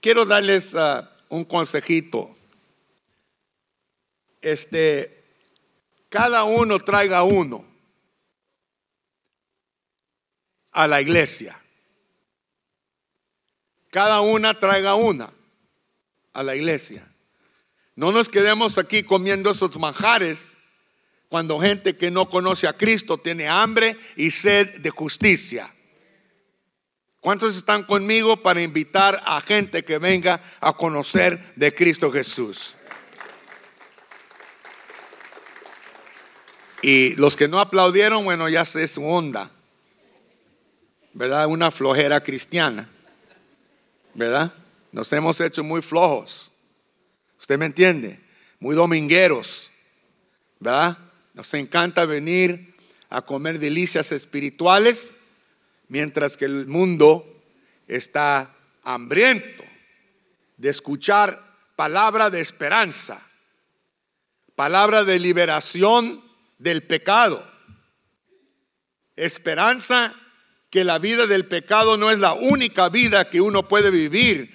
Quiero darles uh, un consejito. Este, cada uno traiga uno a la iglesia. Cada una traiga una a la iglesia. No nos quedemos aquí comiendo esos manjares cuando gente que no conoce a Cristo tiene hambre y sed de justicia. ¿Cuántos están conmigo para invitar a gente que venga a conocer de Cristo Jesús? Y los que no aplaudieron, bueno, ya sé su onda. ¿Verdad? Una flojera cristiana. ¿Verdad? Nos hemos hecho muy flojos. ¿Usted me entiende? Muy domingueros. ¿Verdad? Nos encanta venir a comer delicias espirituales mientras que el mundo está hambriento de escuchar palabra de esperanza, palabra de liberación del pecado, esperanza que la vida del pecado no es la única vida que uno puede vivir,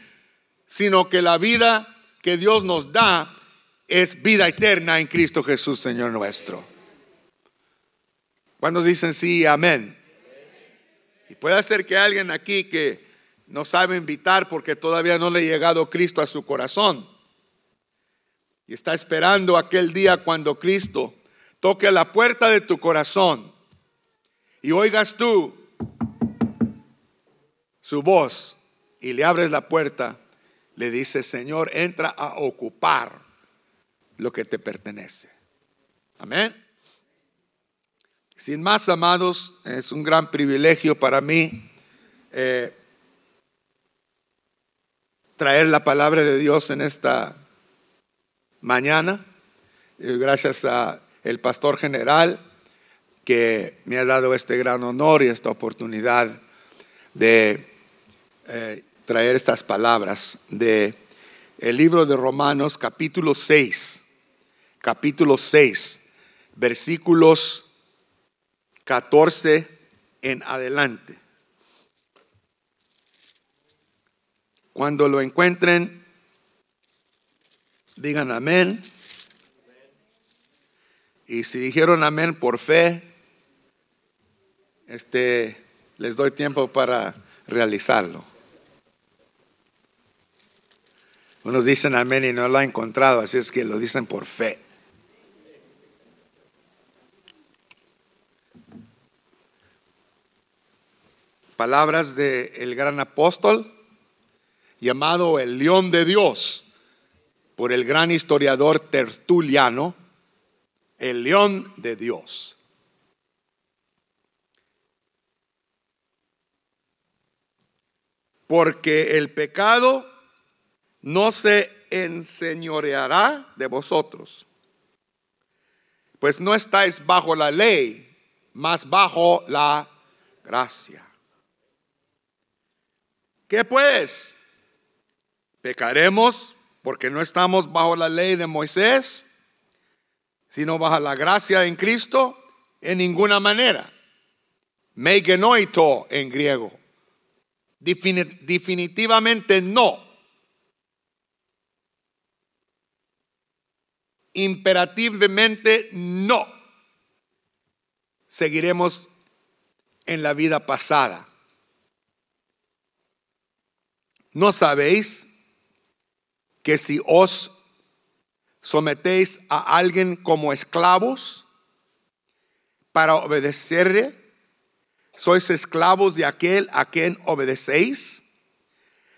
sino que la vida que Dios nos da es vida eterna en Cristo Jesús, Señor nuestro. ¿Cuántos dicen sí, amén? Y puede ser que alguien aquí que no sabe invitar porque todavía no le ha llegado Cristo a su corazón y está esperando aquel día cuando Cristo toque la puerta de tu corazón y oigas tú su voz y le abres la puerta le dice, Señor, entra a ocupar lo que te pertenece. Amén. Sin más, amados, es un gran privilegio para mí eh, traer la palabra de Dios en esta mañana. Eh, gracias a el pastor general que me ha dado este gran honor y esta oportunidad de eh, traer estas palabras de el libro de Romanos capítulo 6, capítulo 6, versículos 14 en adelante. Cuando lo encuentren, digan amén. Y si dijeron amén por fe, este, les doy tiempo para realizarlo. Unos dicen amén y no lo ha encontrado, así es que lo dicen por fe. Palabras del el gran apóstol llamado el león de Dios por el gran historiador tertuliano, el león de Dios. Porque el pecado no se enseñoreará de vosotros, pues no estáis bajo la ley, mas bajo la gracia. ¿Qué pues? ¿Pecaremos porque no estamos bajo la ley de Moisés, sino bajo la gracia en Cristo? En ninguna manera. Megenoito en griego. Definitivamente no. imperativamente no. Seguiremos en la vida pasada. ¿No sabéis que si os sometéis a alguien como esclavos para obedecerle, sois esclavos de aquel a quien obedecéis,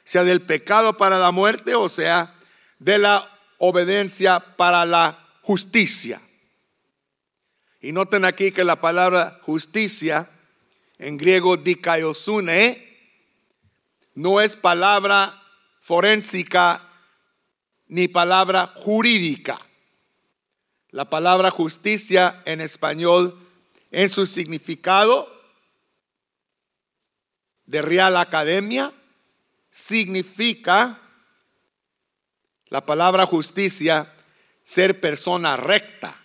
sea del pecado para la muerte o sea de la obediencia para la justicia. Y noten aquí que la palabra justicia en griego dikaiosune no es palabra forénsica ni palabra jurídica. La palabra justicia en español en su significado de Real Academia significa la palabra justicia, ser persona recta.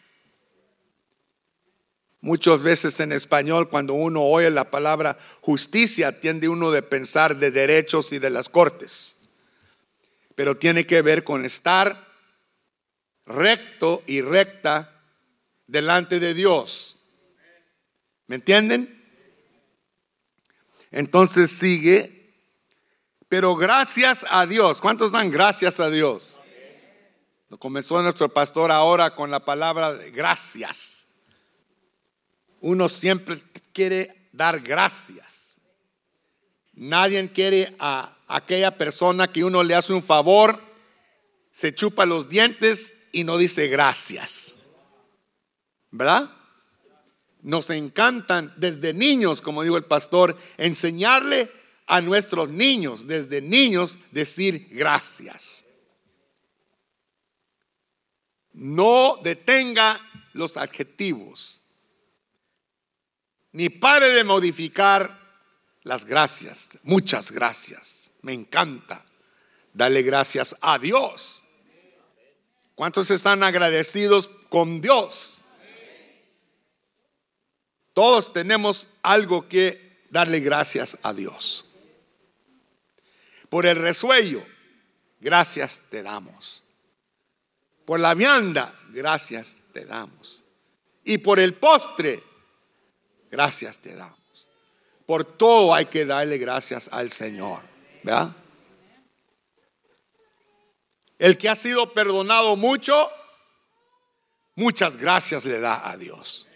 Muchas veces en español cuando uno oye la palabra justicia tiende uno de pensar de derechos y de las cortes. pero tiene que ver con estar recto y recta delante de Dios. ¿Me entienden? Entonces sigue, pero gracias a Dios. ¿Cuántos dan gracias a Dios? Comenzó nuestro pastor ahora con la palabra gracias. Uno siempre quiere dar gracias. Nadie quiere a aquella persona que uno le hace un favor, se chupa los dientes y no dice gracias. ¿Verdad? Nos encantan desde niños, como dijo el pastor, enseñarle a nuestros niños, desde niños, decir gracias. No detenga los adjetivos, ni pare de modificar las gracias. Muchas gracias. Me encanta darle gracias a Dios. ¿Cuántos están agradecidos con Dios? Todos tenemos algo que darle gracias a Dios. Por el resuello, gracias te damos. Por la vianda, gracias te damos. Y por el postre, gracias te damos. Por todo hay que darle gracias al Señor. ¿Verdad? El que ha sido perdonado mucho, muchas gracias le da a Dios.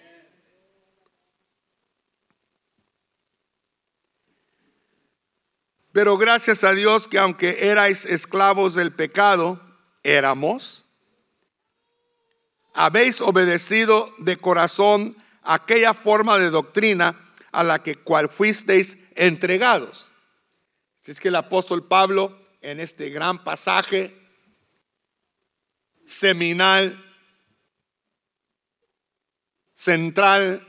Pero gracias a Dios que aunque erais esclavos del pecado, éramos, habéis obedecido de corazón aquella forma de doctrina a la que cual fuisteis entregados. Si es que el apóstol Pablo en este gran pasaje seminal, central,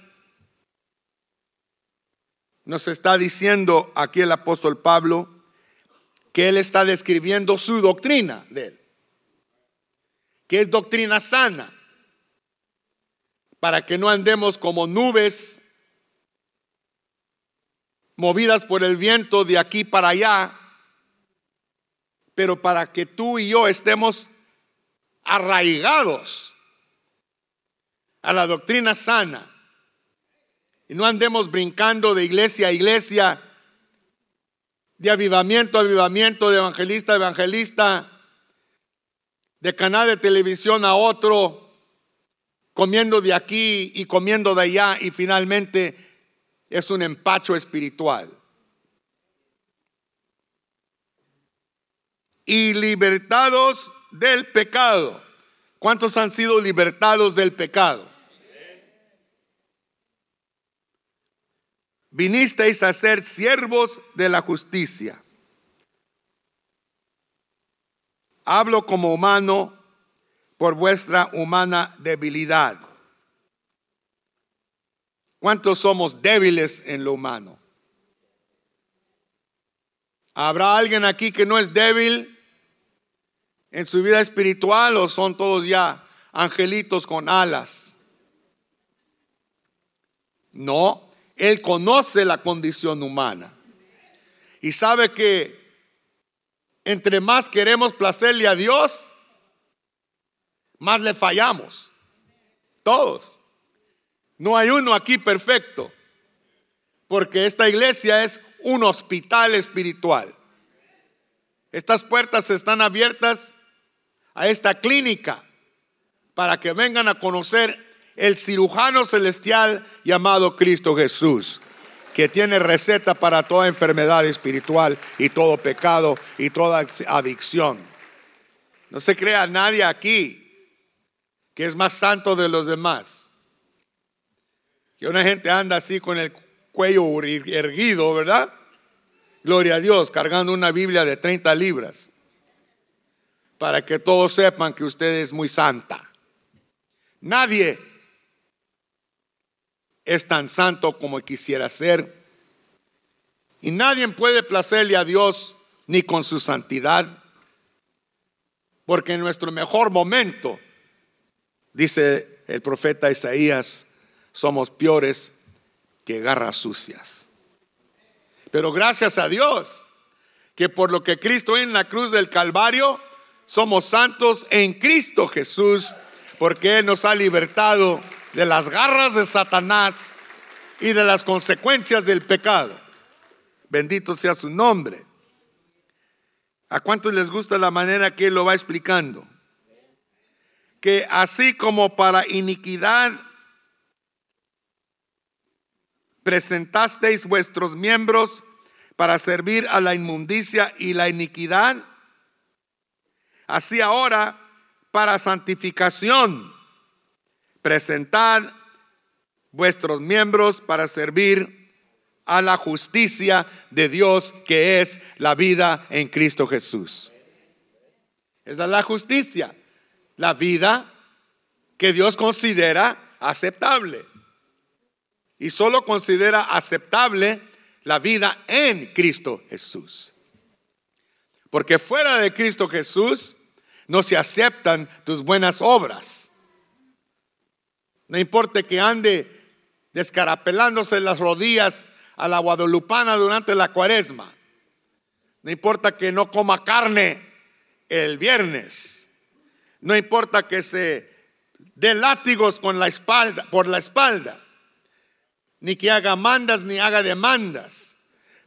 nos está diciendo aquí el apóstol Pablo que él está describiendo su doctrina de él, que es doctrina sana, para que no andemos como nubes movidas por el viento de aquí para allá, pero para que tú y yo estemos arraigados a la doctrina sana. Y no andemos brincando de iglesia a iglesia, de avivamiento a avivamiento, de evangelista a evangelista, de canal de televisión a otro, comiendo de aquí y comiendo de allá y finalmente es un empacho espiritual. Y libertados del pecado. ¿Cuántos han sido libertados del pecado? Vinisteis a ser siervos de la justicia. Hablo como humano por vuestra humana debilidad. ¿Cuántos somos débiles en lo humano? ¿Habrá alguien aquí que no es débil? en su vida espiritual o son todos ya angelitos con alas? No, Él conoce la condición humana y sabe que entre más queremos placerle a Dios, más le fallamos. Todos. No hay uno aquí perfecto, porque esta iglesia es un hospital espiritual. Estas puertas están abiertas a esta clínica para que vengan a conocer el cirujano celestial llamado Cristo Jesús, que tiene receta para toda enfermedad espiritual y todo pecado y toda adicción. No se crea nadie aquí que es más santo de los demás. Que una gente anda así con el cuello erguido, ¿verdad? Gloria a Dios, cargando una Biblia de 30 libras para que todos sepan que usted es muy santa. Nadie es tan santo como quisiera ser. Y nadie puede placerle a Dios ni con su santidad. Porque en nuestro mejor momento, dice el profeta Isaías, somos peores que garras sucias. Pero gracias a Dios que por lo que Cristo en la cruz del Calvario, somos santos en Cristo Jesús, porque Él nos ha libertado de las garras de Satanás y de las consecuencias del pecado. Bendito sea su nombre. ¿A cuántos les gusta la manera que Él lo va explicando? Que así como para iniquidad presentasteis vuestros miembros para servir a la inmundicia y la iniquidad, así ahora para santificación presentad vuestros miembros para servir a la justicia de Dios que es la vida en Cristo Jesús. Esa es la justicia, la vida que Dios considera aceptable. Y solo considera aceptable la vida en Cristo Jesús. Porque fuera de Cristo Jesús no se aceptan tus buenas obras. No importa que ande descarapelándose las rodillas a la guadalupana durante la cuaresma. No importa que no coma carne el viernes. No importa que se dé látigos con la espalda, por la espalda. Ni que haga mandas ni haga demandas.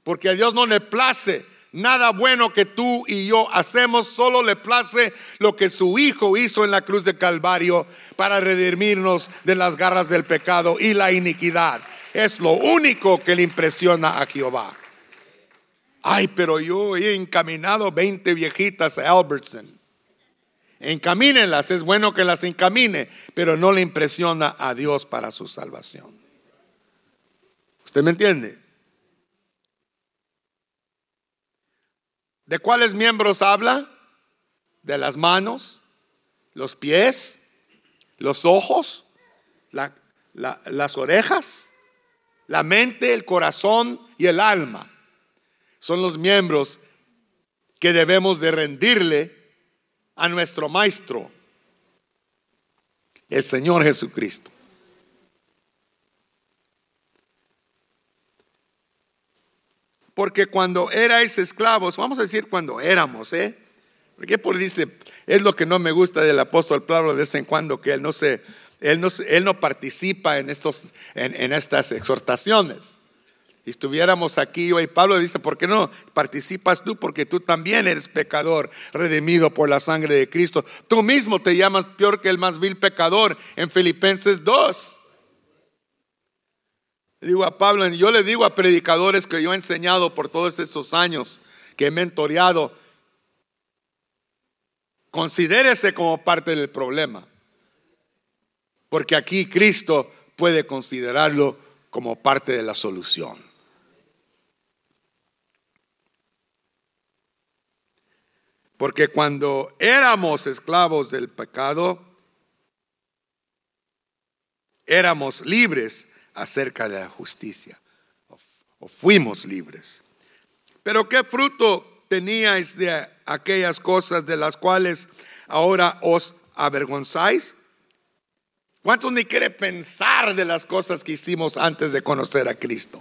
Porque a Dios no le place nada bueno que tú y yo hacemos, solo le place lo que su Hijo hizo en la cruz de Calvario para redimirnos de las garras del pecado y la iniquidad. Es lo único que le impresiona a Jehová. Ay, pero yo he encaminado 20 viejitas a Albertson. Encamínenlas, es bueno que las encamine, pero no le impresiona a Dios para su salvación. ¿Usted me entiende? ¿De cuáles miembros habla? De las manos, los pies, los ojos, las orejas, la mente, el corazón y el alma. Son los miembros que debemos de rendirle a nuestro Maestro, el Señor Jesucristo. Porque cuando erais esclavos, vamos a decir cuando éramos, ¿eh? Porque por dice, es lo que no me gusta del apóstol Pablo de vez en cuando, que él no se, él no, él no participa en, estos, en, estas exhortaciones. Estuviéramos aquí hoy, Pablo dice, ¿por qué no participas tú? Porque tú también eres pecador, redimido por la sangre de Cristo. Tú mismo te llamas peor que el más vil pecador en Filipenses 2 digo a Pablo, yo le digo a predicadores que yo he enseñado por todos estos años, que he mentoreado, considérese como parte del problema. Porque aquí Cristo puede considerarlo como parte de la solución. Porque cuando éramos esclavos del pecado, éramos libres acerca de la justicia. O fuimos libres. Pero ¿qué fruto teníais de aquellas cosas de las cuales ahora os avergonzáis? ¿Cuántos ni quiere pensar de las cosas que hicimos antes de conocer a Cristo?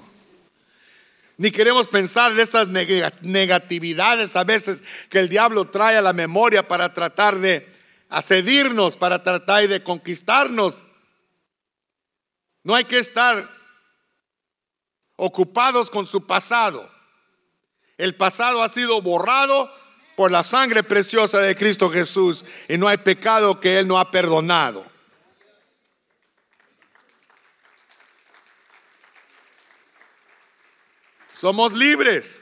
Ni queremos pensar de esas negatividades a veces que el diablo trae a la memoria para tratar de acedirnos, para tratar de conquistarnos. No hay que estar ocupados con su pasado. El pasado ha sido borrado por la sangre preciosa de Cristo Jesús y no hay pecado que Él no ha perdonado. Somos libres.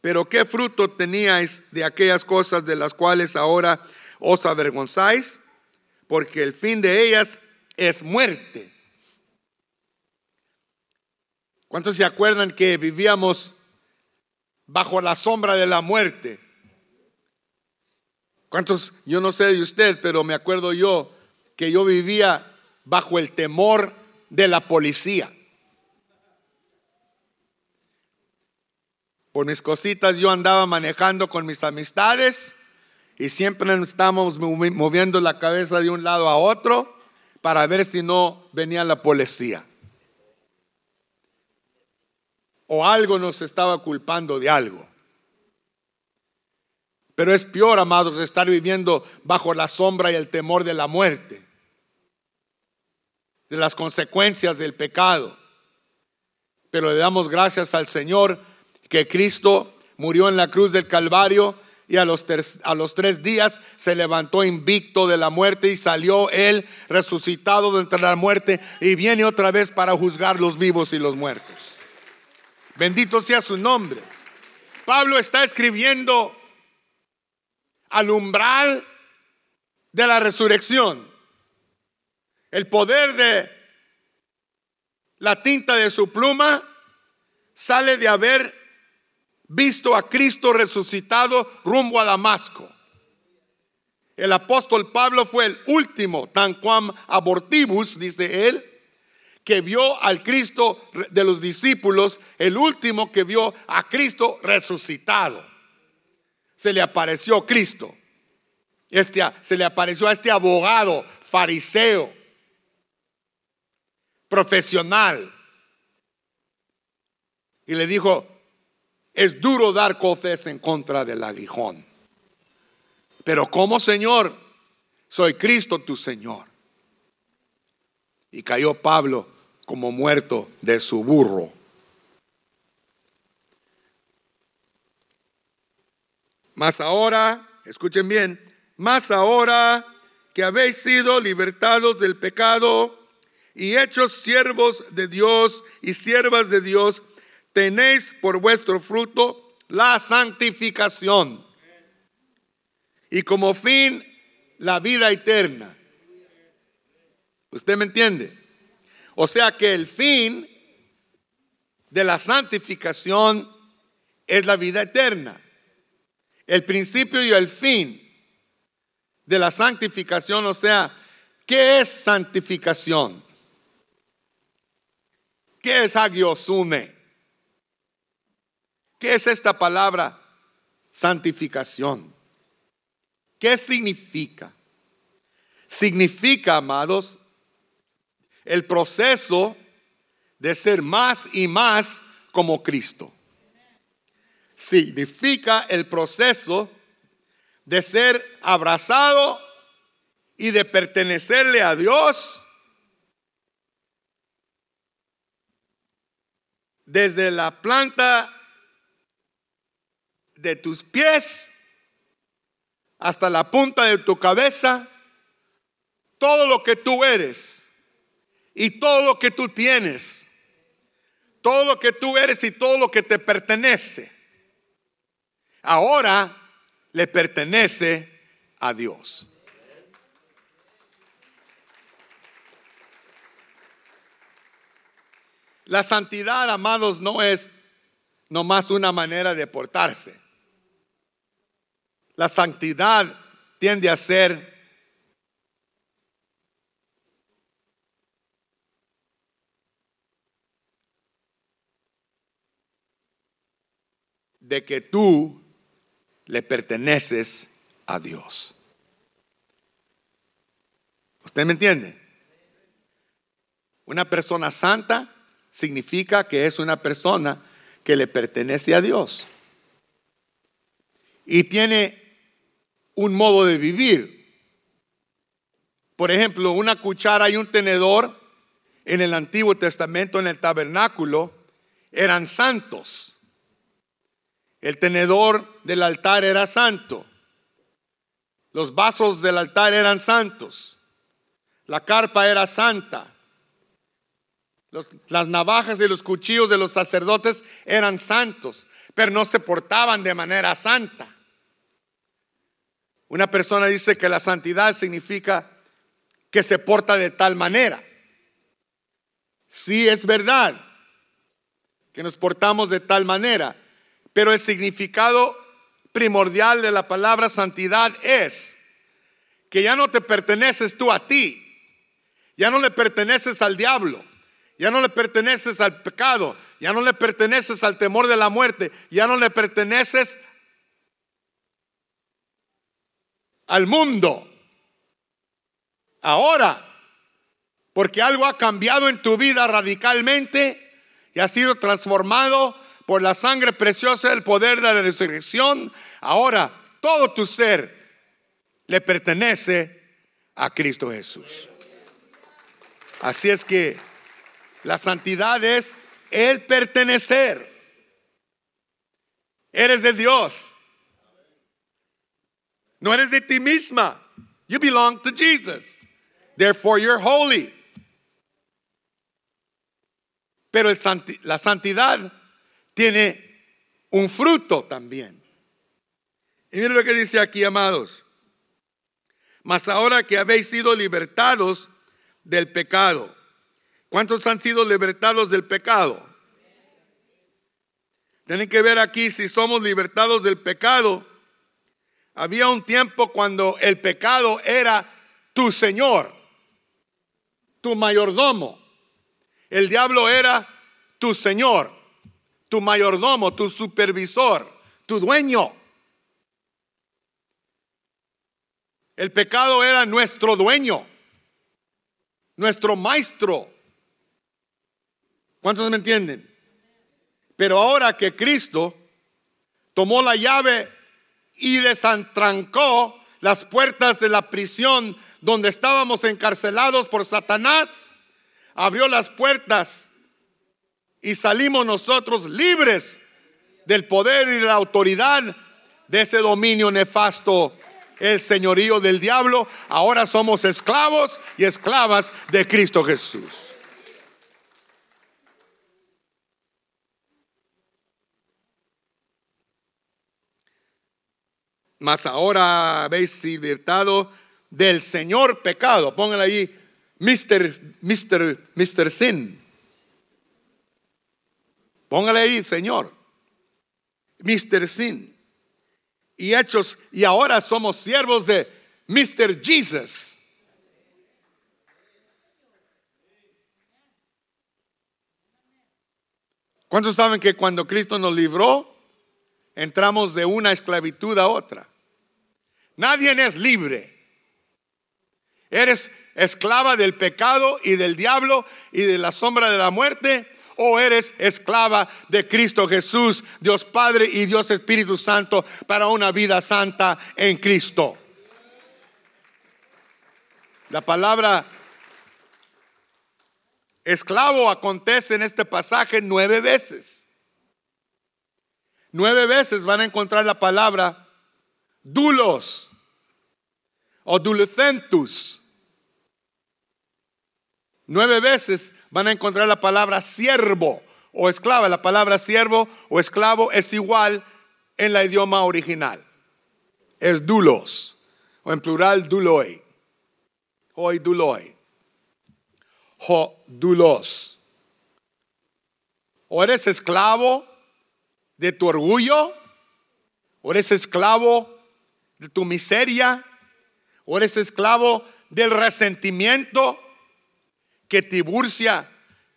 Pero ¿qué fruto teníais de aquellas cosas de las cuales ahora os avergonzáis? Porque el fin de ellas es muerte. ¿Cuántos se acuerdan que vivíamos bajo la sombra de la muerte? ¿Cuántos? Yo no sé de usted, pero me acuerdo yo que yo vivía bajo el temor de la policía. Por mis cositas yo andaba manejando con mis amistades y siempre estábamos moviendo la cabeza de un lado a otro para ver si no venía la policía. o algo nos estaba culpando de algo. Pero es peor, amados, estar viviendo bajo la sombra y el temor de la muerte, de las consecuencias del pecado. Pero le damos gracias al Señor que Cristo murió en la cruz del Calvario y a los, a los tres días se levantó invicto de la muerte y salió él resucitado de entre la muerte y viene otra vez para juzgar los vivos y los muertos. Bendito sea su nombre. Pablo está escribiendo al umbral de la resurrección. El poder de la tinta de su pluma sale de haber visto a Cristo resucitado rumbo a Damasco. El apóstol Pablo fue el último, tan quam abortibus, dice él, que vio al Cristo de los discípulos, el último que vio a Cristo resucitado. Se le apareció Cristo. Este, se le apareció a este abogado, fariseo, profesional. Y le dijo, es duro dar cofes en contra del aguijón. Pero como Señor, soy Cristo tu Señor. Y cayó Pablo como muerto de su burro. Mas ahora, escuchen bien, más ahora que habéis sido libertados del pecado y hechos siervos de Dios y siervas de Dios, tenéis por vuestro fruto la santificación y como fin la vida eterna. ¿Usted me entiende? O sea que el fin de la santificación es la vida eterna. El principio y el fin de la santificación, o sea, ¿qué es santificación? ¿Qué es agiosune? ¿Qué es esta palabra santificación? ¿Qué significa? Significa, amados, el proceso de ser más y más como Cristo. Significa el proceso de ser abrazado y de pertenecerle a Dios desde la planta de tus pies hasta la punta de tu cabeza, todo lo que tú eres y todo lo que tú tienes, todo lo que tú eres y todo lo que te pertenece, ahora le pertenece a Dios. La santidad, amados, no es nomás una manera de portarse. La santidad tiende a ser de que tú le perteneces a Dios. ¿Usted me entiende? Una persona santa significa que es una persona que le pertenece a Dios. Y tiene un modo de vivir. Por ejemplo, una cuchara y un tenedor en el Antiguo Testamento, en el tabernáculo, eran santos. El tenedor del altar era santo. Los vasos del altar eran santos. La carpa era santa. las navajas y los cuchillos de los sacerdotes eran santos, pero no se portaban de manera santa. Una persona dice que la santidad significa que se porta de tal manera. Sí es verdad que nos portamos de tal manera, pero el significado primordial de la palabra santidad es que ya no te perteneces tú a ti, ya no le perteneces al diablo, ya no le perteneces al pecado, ya no le perteneces al temor de la muerte, ya no le perteneces al mundo. Ahora, porque algo ha cambiado en tu vida radicalmente y ha sido transformado por la sangre preciosa del poder de la resurrección, ahora todo tu ser le pertenece a Cristo Jesús. Así es que la santidad es el pertenecer. Eres de Dios. No eres de ti misma. You belong to Jesus. Therefore you're holy. Pero el la santidad tiene un fruto también. Y miren lo que dice aquí, amados. Mas ahora que habéis sido libertados del pecado. ¿Cuántos han sido libertados del pecado? Tienen que ver aquí si somos libertados del pecado. Había un tiempo cuando el pecado era tu Señor, tu mayordomo. El diablo era tu Señor, tu mayordomo, tu supervisor, tu dueño. El pecado era nuestro dueño, nuestro maestro. ¿Cuántos me entienden? Pero ahora que Cristo tomó la llave y desantrancó las puertas de la prisión donde estábamos encarcelados por Satanás, abrió las puertas y salimos nosotros libres del poder y de la autoridad de ese dominio nefasto, el señorío del diablo. Ahora somos esclavos y esclavas de Cristo Jesús. Mas ahora habéis libertado del Señor pecado. Póngale ahí, Mr. Mr. Mr. Sin. Póngale ahí, Señor. Mr. Sin. Y hechos, y ahora somos siervos de Mr. Jesus. ¿Cuántos saben que cuando Cristo nos libró, entramos de una esclavitud a otra? Nadie es libre. Eres esclava del pecado y del diablo y de la sombra de la muerte. O eres esclava de Cristo Jesús, Dios Padre y Dios Espíritu Santo para una vida santa en Cristo. La palabra esclavo acontece en este pasaje nueve veces. Nueve veces van a encontrar la palabra dulos o dulucentus. Nueve veces van a encontrar la palabra siervo o esclava. La palabra siervo o esclavo es igual en la idioma original. Es dulos o en plural duloi. Hoi duloi. Dulos. O eres esclavo de tu orgullo, o eres esclavo de tu miseria, o eres esclavo del resentimiento que Tiburcia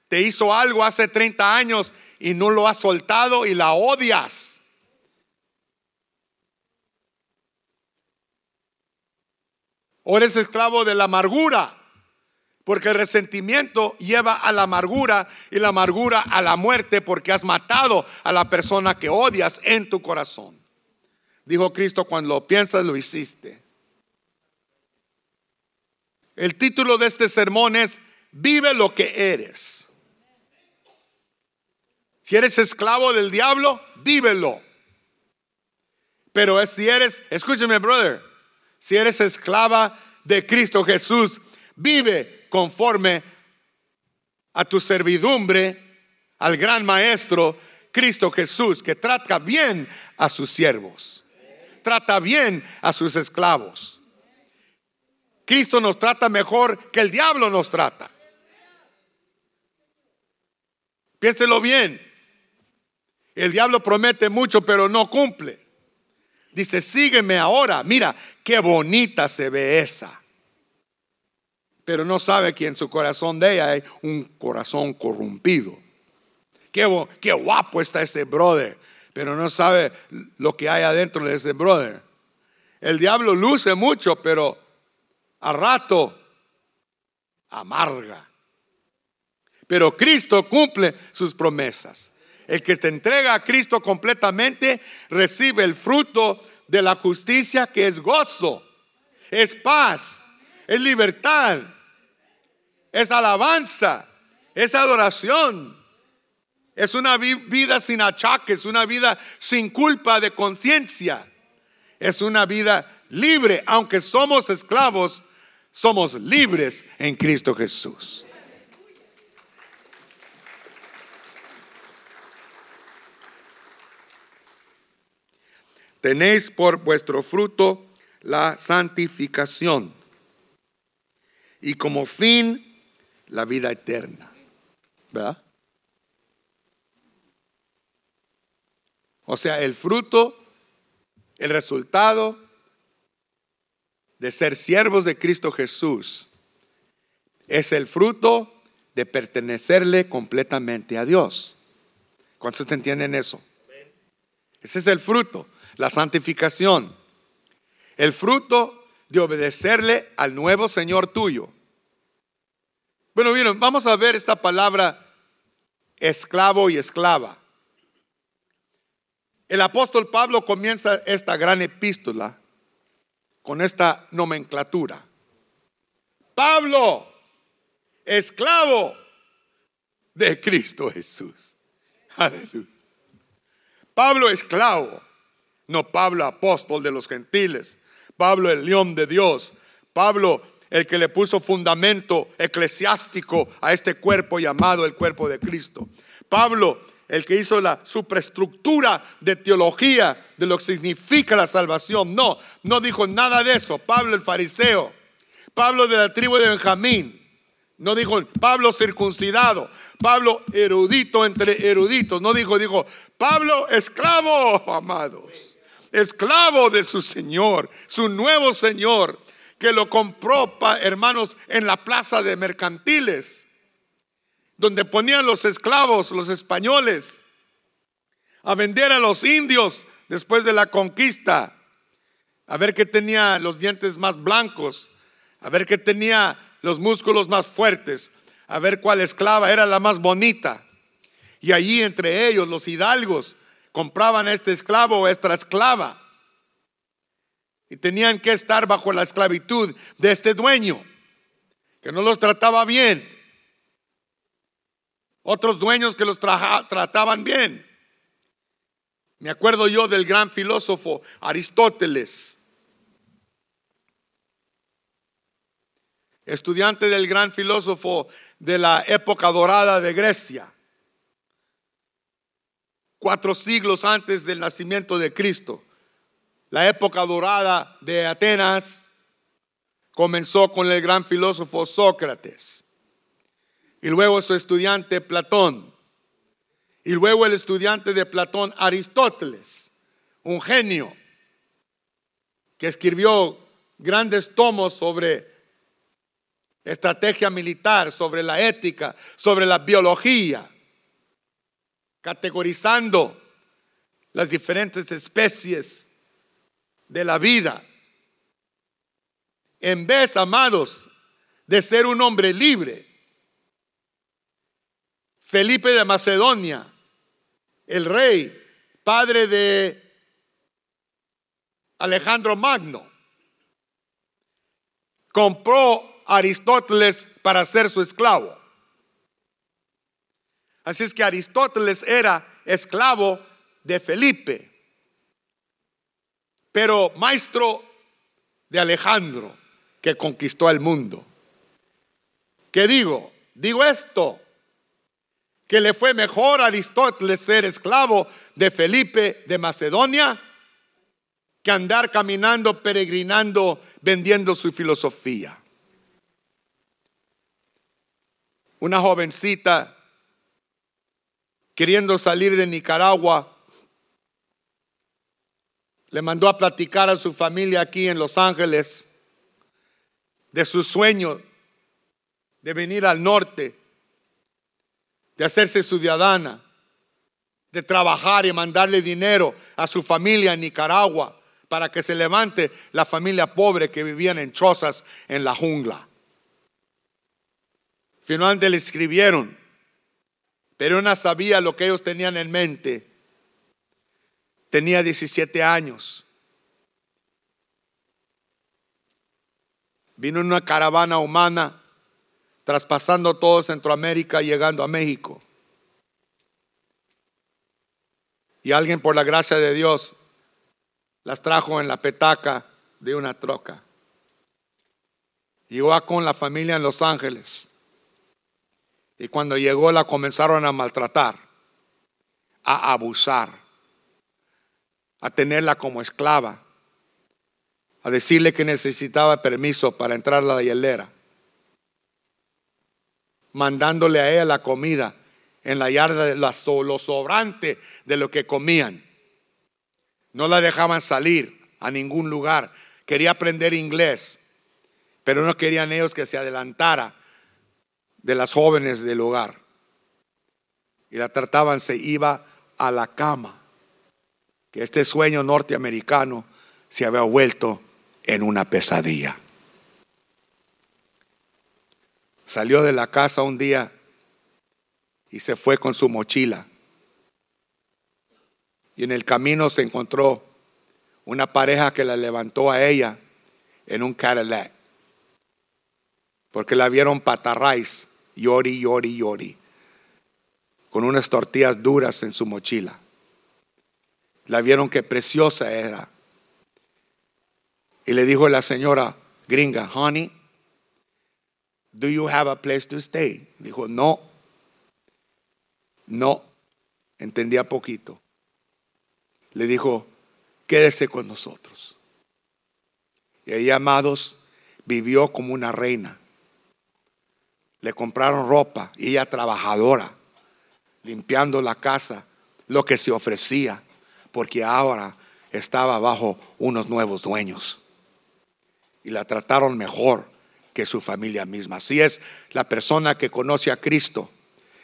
te hizo algo hace 30 años y no lo has soltado y la odias. O eres esclavo de la amargura, porque el resentimiento lleva a la amargura y la amargura a la muerte porque has matado a la persona que odias en tu corazón. Dijo Cristo, cuando lo piensas, lo hiciste. El título de este sermón es Vive lo que eres. Si eres esclavo del diablo, vívelo. Pero si eres, escúcheme, brother, si eres esclava de Cristo Jesús, vive conforme a tu servidumbre al gran maestro Cristo Jesús, que trata bien a sus siervos, trata bien a sus esclavos. Cristo nos trata mejor que el diablo nos trata. Piénselo bien. El diablo promete mucho, pero no cumple. Dice, sígueme ahora. Mira, qué bonita se ve esa. Pero no sabe que en su corazón de ella hay un corazón corrompido. Qué, qué guapo está ese brother. Pero no sabe lo que hay adentro de ese brother. El diablo luce mucho, pero a rato amarga. Pero Cristo cumple sus promesas. El que te entrega a Cristo completamente recibe el fruto de la justicia que es gozo, es paz, es libertad, es alabanza, es adoración. Es una vida sin achaques, una vida sin culpa de conciencia. Es una vida libre, aunque somos esclavos, somos libres en Cristo Jesús. Tenéis por vuestro fruto la santificación y como fin la vida eterna. ¿Verdad? O sea, el fruto, el resultado de ser siervos de Cristo Jesús es el fruto de pertenecerle completamente a Dios. ¿Cuántos entienden eso? Ese es el fruto, la santificación. El fruto de obedecerle al nuevo Señor tuyo. Bueno, bien, vamos a ver esta palabra esclavo y esclava. El apóstol Pablo comienza esta gran epístola con esta nomenclatura. Pablo, esclavo de Cristo Jesús. Aleluya. Pablo, esclavo. No Pablo, apóstol de los gentiles. Pablo, el león de Dios. Pablo, el que le puso fundamento eclesiástico a este cuerpo llamado el cuerpo de Cristo. Pablo, el que hizo la superestructura de teología de lo que significa la salvación. No, no dijo nada de eso. Pablo el fariseo, Pablo de la tribu de Benjamín, no dijo Pablo circuncidado, Pablo erudito entre eruditos, no dijo, dijo Pablo esclavo, amados, esclavo de su Señor, su nuevo Señor, que lo compró, hermanos, en la plaza de mercantiles donde ponían los esclavos, los españoles, a vender a los indios después de la conquista, a ver qué tenía los dientes más blancos, a ver qué tenía los músculos más fuertes, a ver cuál esclava era la más bonita. Y allí entre ellos los hidalgos compraban a este esclavo o esta esclava. Y tenían que estar bajo la esclavitud de este dueño, que no los trataba bien otros dueños que los trataban bien. Me acuerdo yo del gran filósofo Aristóteles, estudiante del gran filósofo de la época dorada de Grecia, cuatro siglos antes del nacimiento de Cristo. La época dorada de Atenas comenzó con el gran filósofo Sócrates y luego su estudiante Platón, y luego el estudiante de Platón Aristóteles, un genio que escribió grandes tomos sobre estrategia militar, sobre la ética, sobre la biología, categorizando las diferentes especies de la vida. En vez, amados, de ser un hombre libre, Felipe de Macedonia, el rey, padre de Alejandro Magno, compró a Aristóteles para ser su esclavo. Así es que Aristóteles era esclavo de Felipe, pero maestro de Alejandro, que conquistó el mundo. ¿Qué digo? Digo esto que le fue mejor a Aristóteles ser esclavo de Felipe de Macedonia que andar caminando, peregrinando, vendiendo su filosofía. Una jovencita queriendo salir de Nicaragua le mandó a platicar a su familia aquí en Los Ángeles de su sueño de venir al norte de hacerse ciudadana, de trabajar y mandarle dinero a su familia en Nicaragua para que se levante la familia pobre que vivían en chozas en la jungla. Finalmente le escribieron Pero una sabía lo que ellos tenían en mente. Tenía 17 años. Vino una caravana humana, traspasando todo Centroamérica, llegando a México. Y alguien, por la gracia de Dios, las trajo en la petaca de una troca. Llegó con la familia en Los Ángeles. Y cuando llegó la comenzaron a maltratar, a abusar, a tenerla como esclava, a decirle que necesitaba permiso para entrar a la hielera, mandándole a ella la comida en la yarda de lo sobrante de lo que comían. No la dejaban salir a ningún lugar. Quería aprender inglés, pero no querían ellos que se adelantara de las jóvenes del hogar. Y la trataban, se iba a la cama. Que este sueño norteamericano se había vuelto en una pesadilla. Salió de la casa un día y se fue con su mochila. Y en el camino se encontró una pareja que la levantó a ella en un Cadillac. Porque la vieron patarrais, llori, llori, llori, con unas tortillas duras en su mochila. La vieron que preciosa era. Y le dijo la señora gringa, honey, do you have a place to stay? Dijo, no, no, entendía poquito. Le dijo, quédese con nosotros. Y ella, amados, vivió como una reina. Le compraron ropa y ella trabajadora, limpiando la casa, lo que se ofrecía, porque ahora estaba bajo unos nuevos dueños. Y la trataron mejor que su familia misma. Así es la persona que conoce a Cristo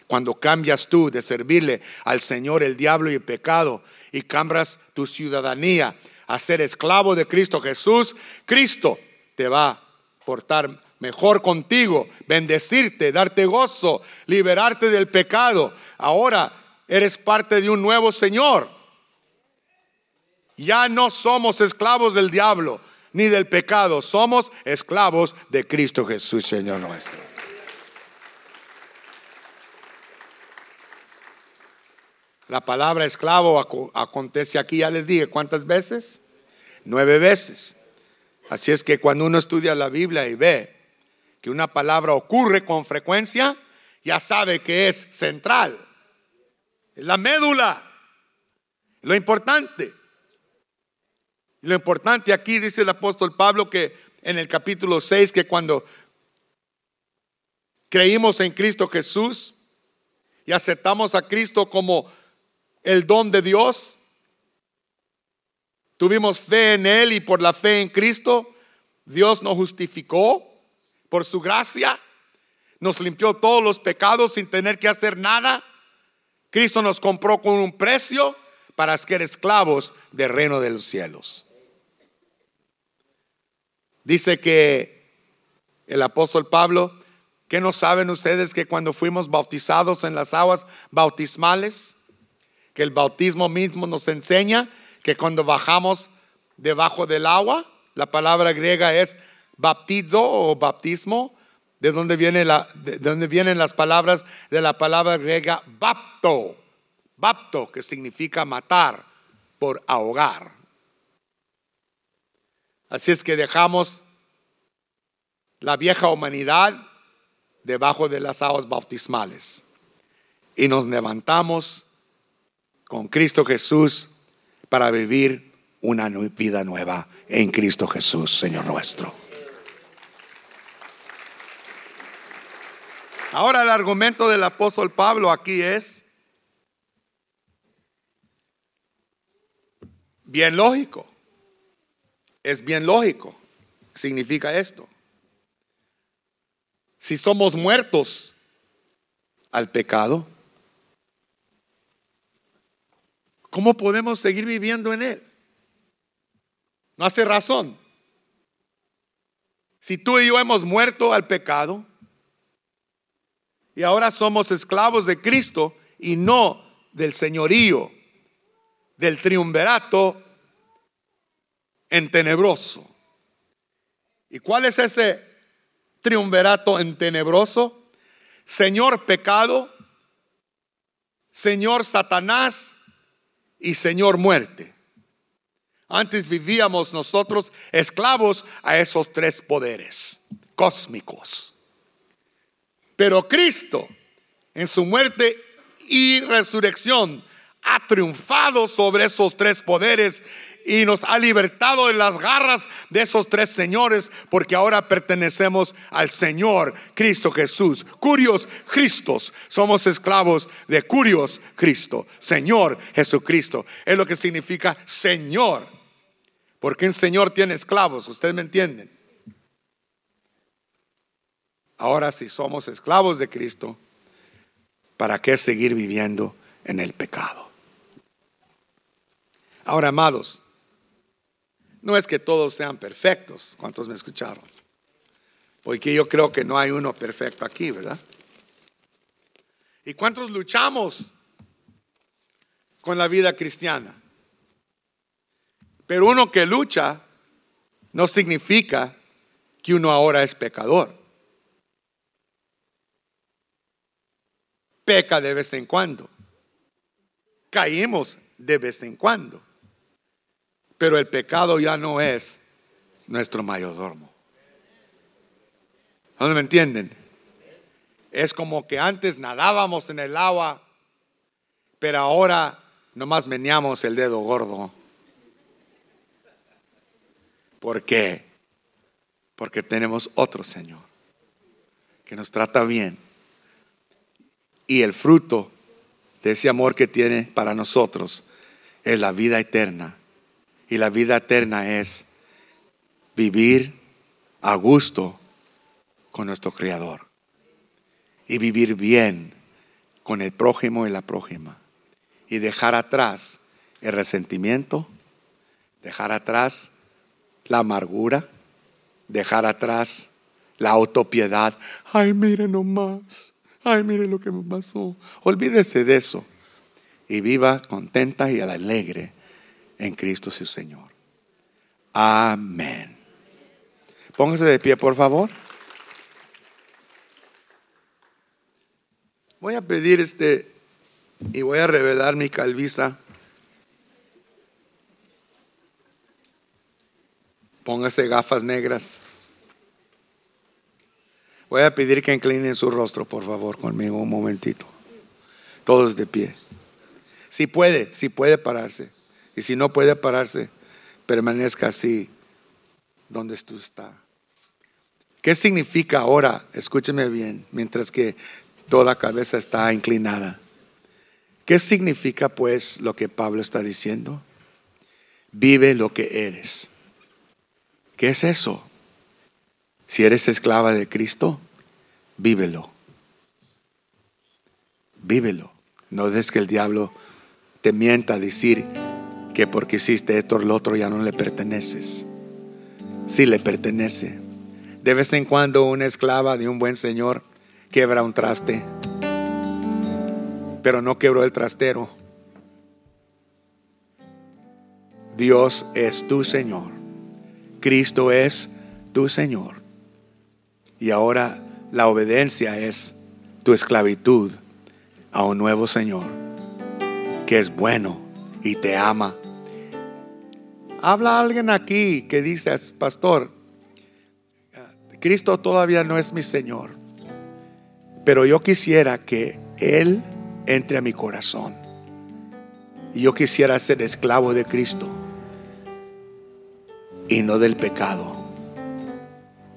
cuando cambias tú de servirle al Señor, el diablo y el pecado, y cambias tu ciudadanía a ser esclavo de Cristo Jesús, Cristo te va a portar mejor contigo, bendecirte, darte gozo, liberarte del pecado. Ahora eres parte de un nuevo Señor. Ya no somos esclavos del diablo ni del pecado, somos esclavos de Cristo Jesús, Señor nuestro. La palabra esclavo acontece aquí, ya les dije, ¿cuántas veces? Nueve veces. Así es que cuando uno estudia la Biblia y ve que una palabra ocurre con frecuencia, ya sabe que es central. Es la médula. Lo importante. Lo importante aquí dice el apóstol Pablo que en el capítulo 6 que cuando creímos en Cristo Jesús y aceptamos a Cristo como el don de Dios. Tuvimos fe en Él y por la fe en Cristo, Dios nos justificó por su gracia. Nos limpió todos los pecados sin tener que hacer nada. Cristo nos compró con un precio para ser esclavos del reino de los cielos. Dice que el apóstol Pablo, que no saben ustedes que cuando fuimos bautizados en las aguas bautismales, que el bautismo mismo nos enseña que cuando bajamos debajo del agua, la palabra griega es baptizo o baptismo, de donde, viene la, de donde vienen las palabras de la palabra griega bapto, bapto, que significa matar por ahogar. Así es que dejamos la vieja humanidad debajo de las aguas bautismales y nos levantamos con Cristo Jesús para vivir una vida nueva en Cristo Jesús, Señor nuestro. Ahora el argumento del apóstol Pablo aquí es bien lógico. Es bien lógico. Significa esto. Si somos muertos al pecado, ¿cómo podemos seguir viviendo en Él? No hace razón. Si tú y yo hemos muerto al pecado y ahora somos esclavos de Cristo y no del señorío, del triunvirato en tenebroso. ¿Y cuál es ese triunvirato en tenebroso? Señor pecado, Señor Satanás y Señor muerte. Antes vivíamos nosotros esclavos a esos tres poderes cósmicos. Pero Cristo, en su muerte y resurrección, ha triunfado sobre esos tres poderes y nos ha libertado de las garras de esos tres señores, porque ahora pertenecemos al Señor Cristo Jesús. Curios Cristos, somos esclavos de Curios Cristo, Señor Jesucristo. Es lo que significa Señor, porque un Señor tiene esclavos, ustedes me entienden. Ahora si somos esclavos de Cristo, ¿para qué seguir viviendo en el pecado? Ahora, amados, no es que todos sean perfectos. ¿Cuántos me escucharon? Porque yo creo que no hay uno perfecto aquí, ¿verdad? ¿Y cuántos luchamos con la vida cristiana? Pero uno que lucha no significa que uno ahora es pecador. Peca de vez en cuando. Caímos de vez en cuando. Pero el pecado ya no es nuestro mayordomo. ¿No me entienden? Es como que antes nadábamos en el agua, pero ahora nomás meneamos el dedo gordo. ¿Por qué? Porque tenemos otro Señor que nos trata bien. Y el fruto de ese amor que tiene para nosotros es la vida eterna y la vida eterna es vivir a gusto con nuestro Creador y vivir bien con el prójimo y la prójima y dejar atrás el resentimiento, dejar atrás la amargura, dejar atrás la autopiedad. Ay, mire nomás, ay, mire lo que me pasó. Olvídese de eso y viva contenta y alegre en Cristo su Señor. Amén. Póngase de pie, por favor. Voy a pedir este y voy a revelar mi calviza. Póngase gafas negras. Voy a pedir que inclinen su rostro, por favor, conmigo un momentito. Todos de pie. Si puede, si puede pararse. Y si no puede pararse, permanezca así donde tú está. ¿Qué significa ahora? Escúcheme bien, mientras que toda cabeza está inclinada. ¿Qué significa pues lo que Pablo está diciendo? Vive lo que eres. ¿Qué es eso? Si eres esclava de Cristo, vívelo. Vívelo. No des que el diablo te mienta a decir, que porque hiciste esto o lo otro ya no le perteneces. Sí le pertenece. De vez en cuando una esclava de un buen señor quebra un traste, pero no quebró el trastero. Dios es tu Señor. Cristo es tu Señor. Y ahora la obediencia es tu esclavitud a un nuevo Señor, que es bueno y te ama Habla alguien aquí que dice, pastor, Cristo todavía no es mi Señor, pero yo quisiera que Él entre a mi corazón. Y yo quisiera ser esclavo de Cristo y no del pecado.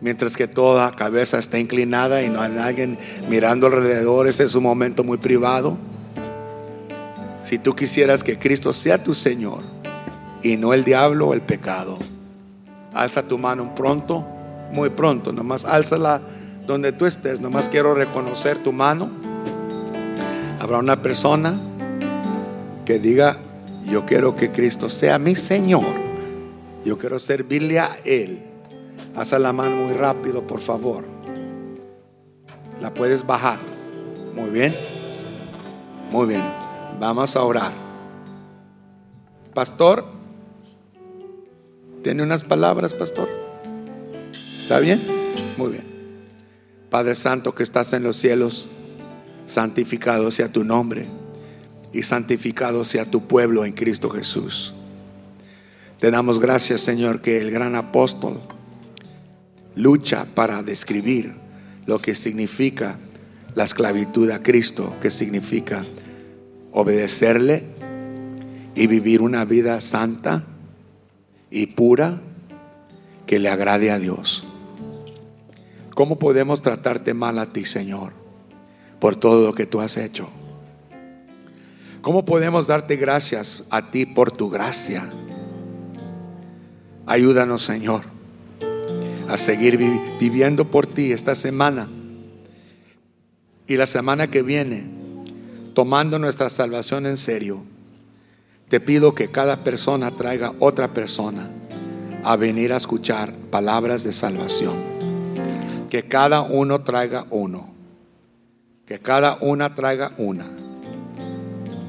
Mientras que toda cabeza está inclinada y no hay nadie mirando alrededor, ese es un momento muy privado. Si tú quisieras que Cristo sea tu Señor, y no el diablo o el pecado. Alza tu mano pronto, muy pronto, nomás álzala donde tú estés, nomás quiero reconocer tu mano. Habrá una persona que diga, yo quiero que Cristo sea mi Señor, yo quiero servirle a Él. Alza la mano muy rápido, por favor. La puedes bajar. Muy bien. Muy bien, vamos a orar. Pastor, ¿tiene unas palabras, pastor? ¿Está bien? Muy bien. Padre Santo que estás en los cielos, santificado sea tu nombre y santificado sea tu pueblo en Cristo Jesús. Te damos gracias, Señor, que el gran apóstol lucha para describir lo que significa la esclavitud a Cristo, que significa obedecerle y vivir una vida santa y pura que le agrade a Dios. ¿Cómo podemos tratarte mal a ti, Señor, por todo lo que tú has hecho? ¿Cómo podemos darte gracias a ti por tu gracia? Ayúdanos, Señor, a seguir viviendo por ti esta semana y la semana que viene, tomando nuestra salvación en serio. Te pido que cada persona traiga otra persona a venir a escuchar palabras de salvación que cada uno traiga uno. Que cada una traiga una.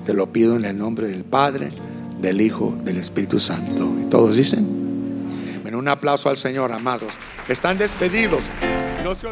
Te lo pido en el nombre del Padre, del Hijo, del Espíritu Santo. Y todos dicen, un aplauso al Señor, amados. Están despedidos. No se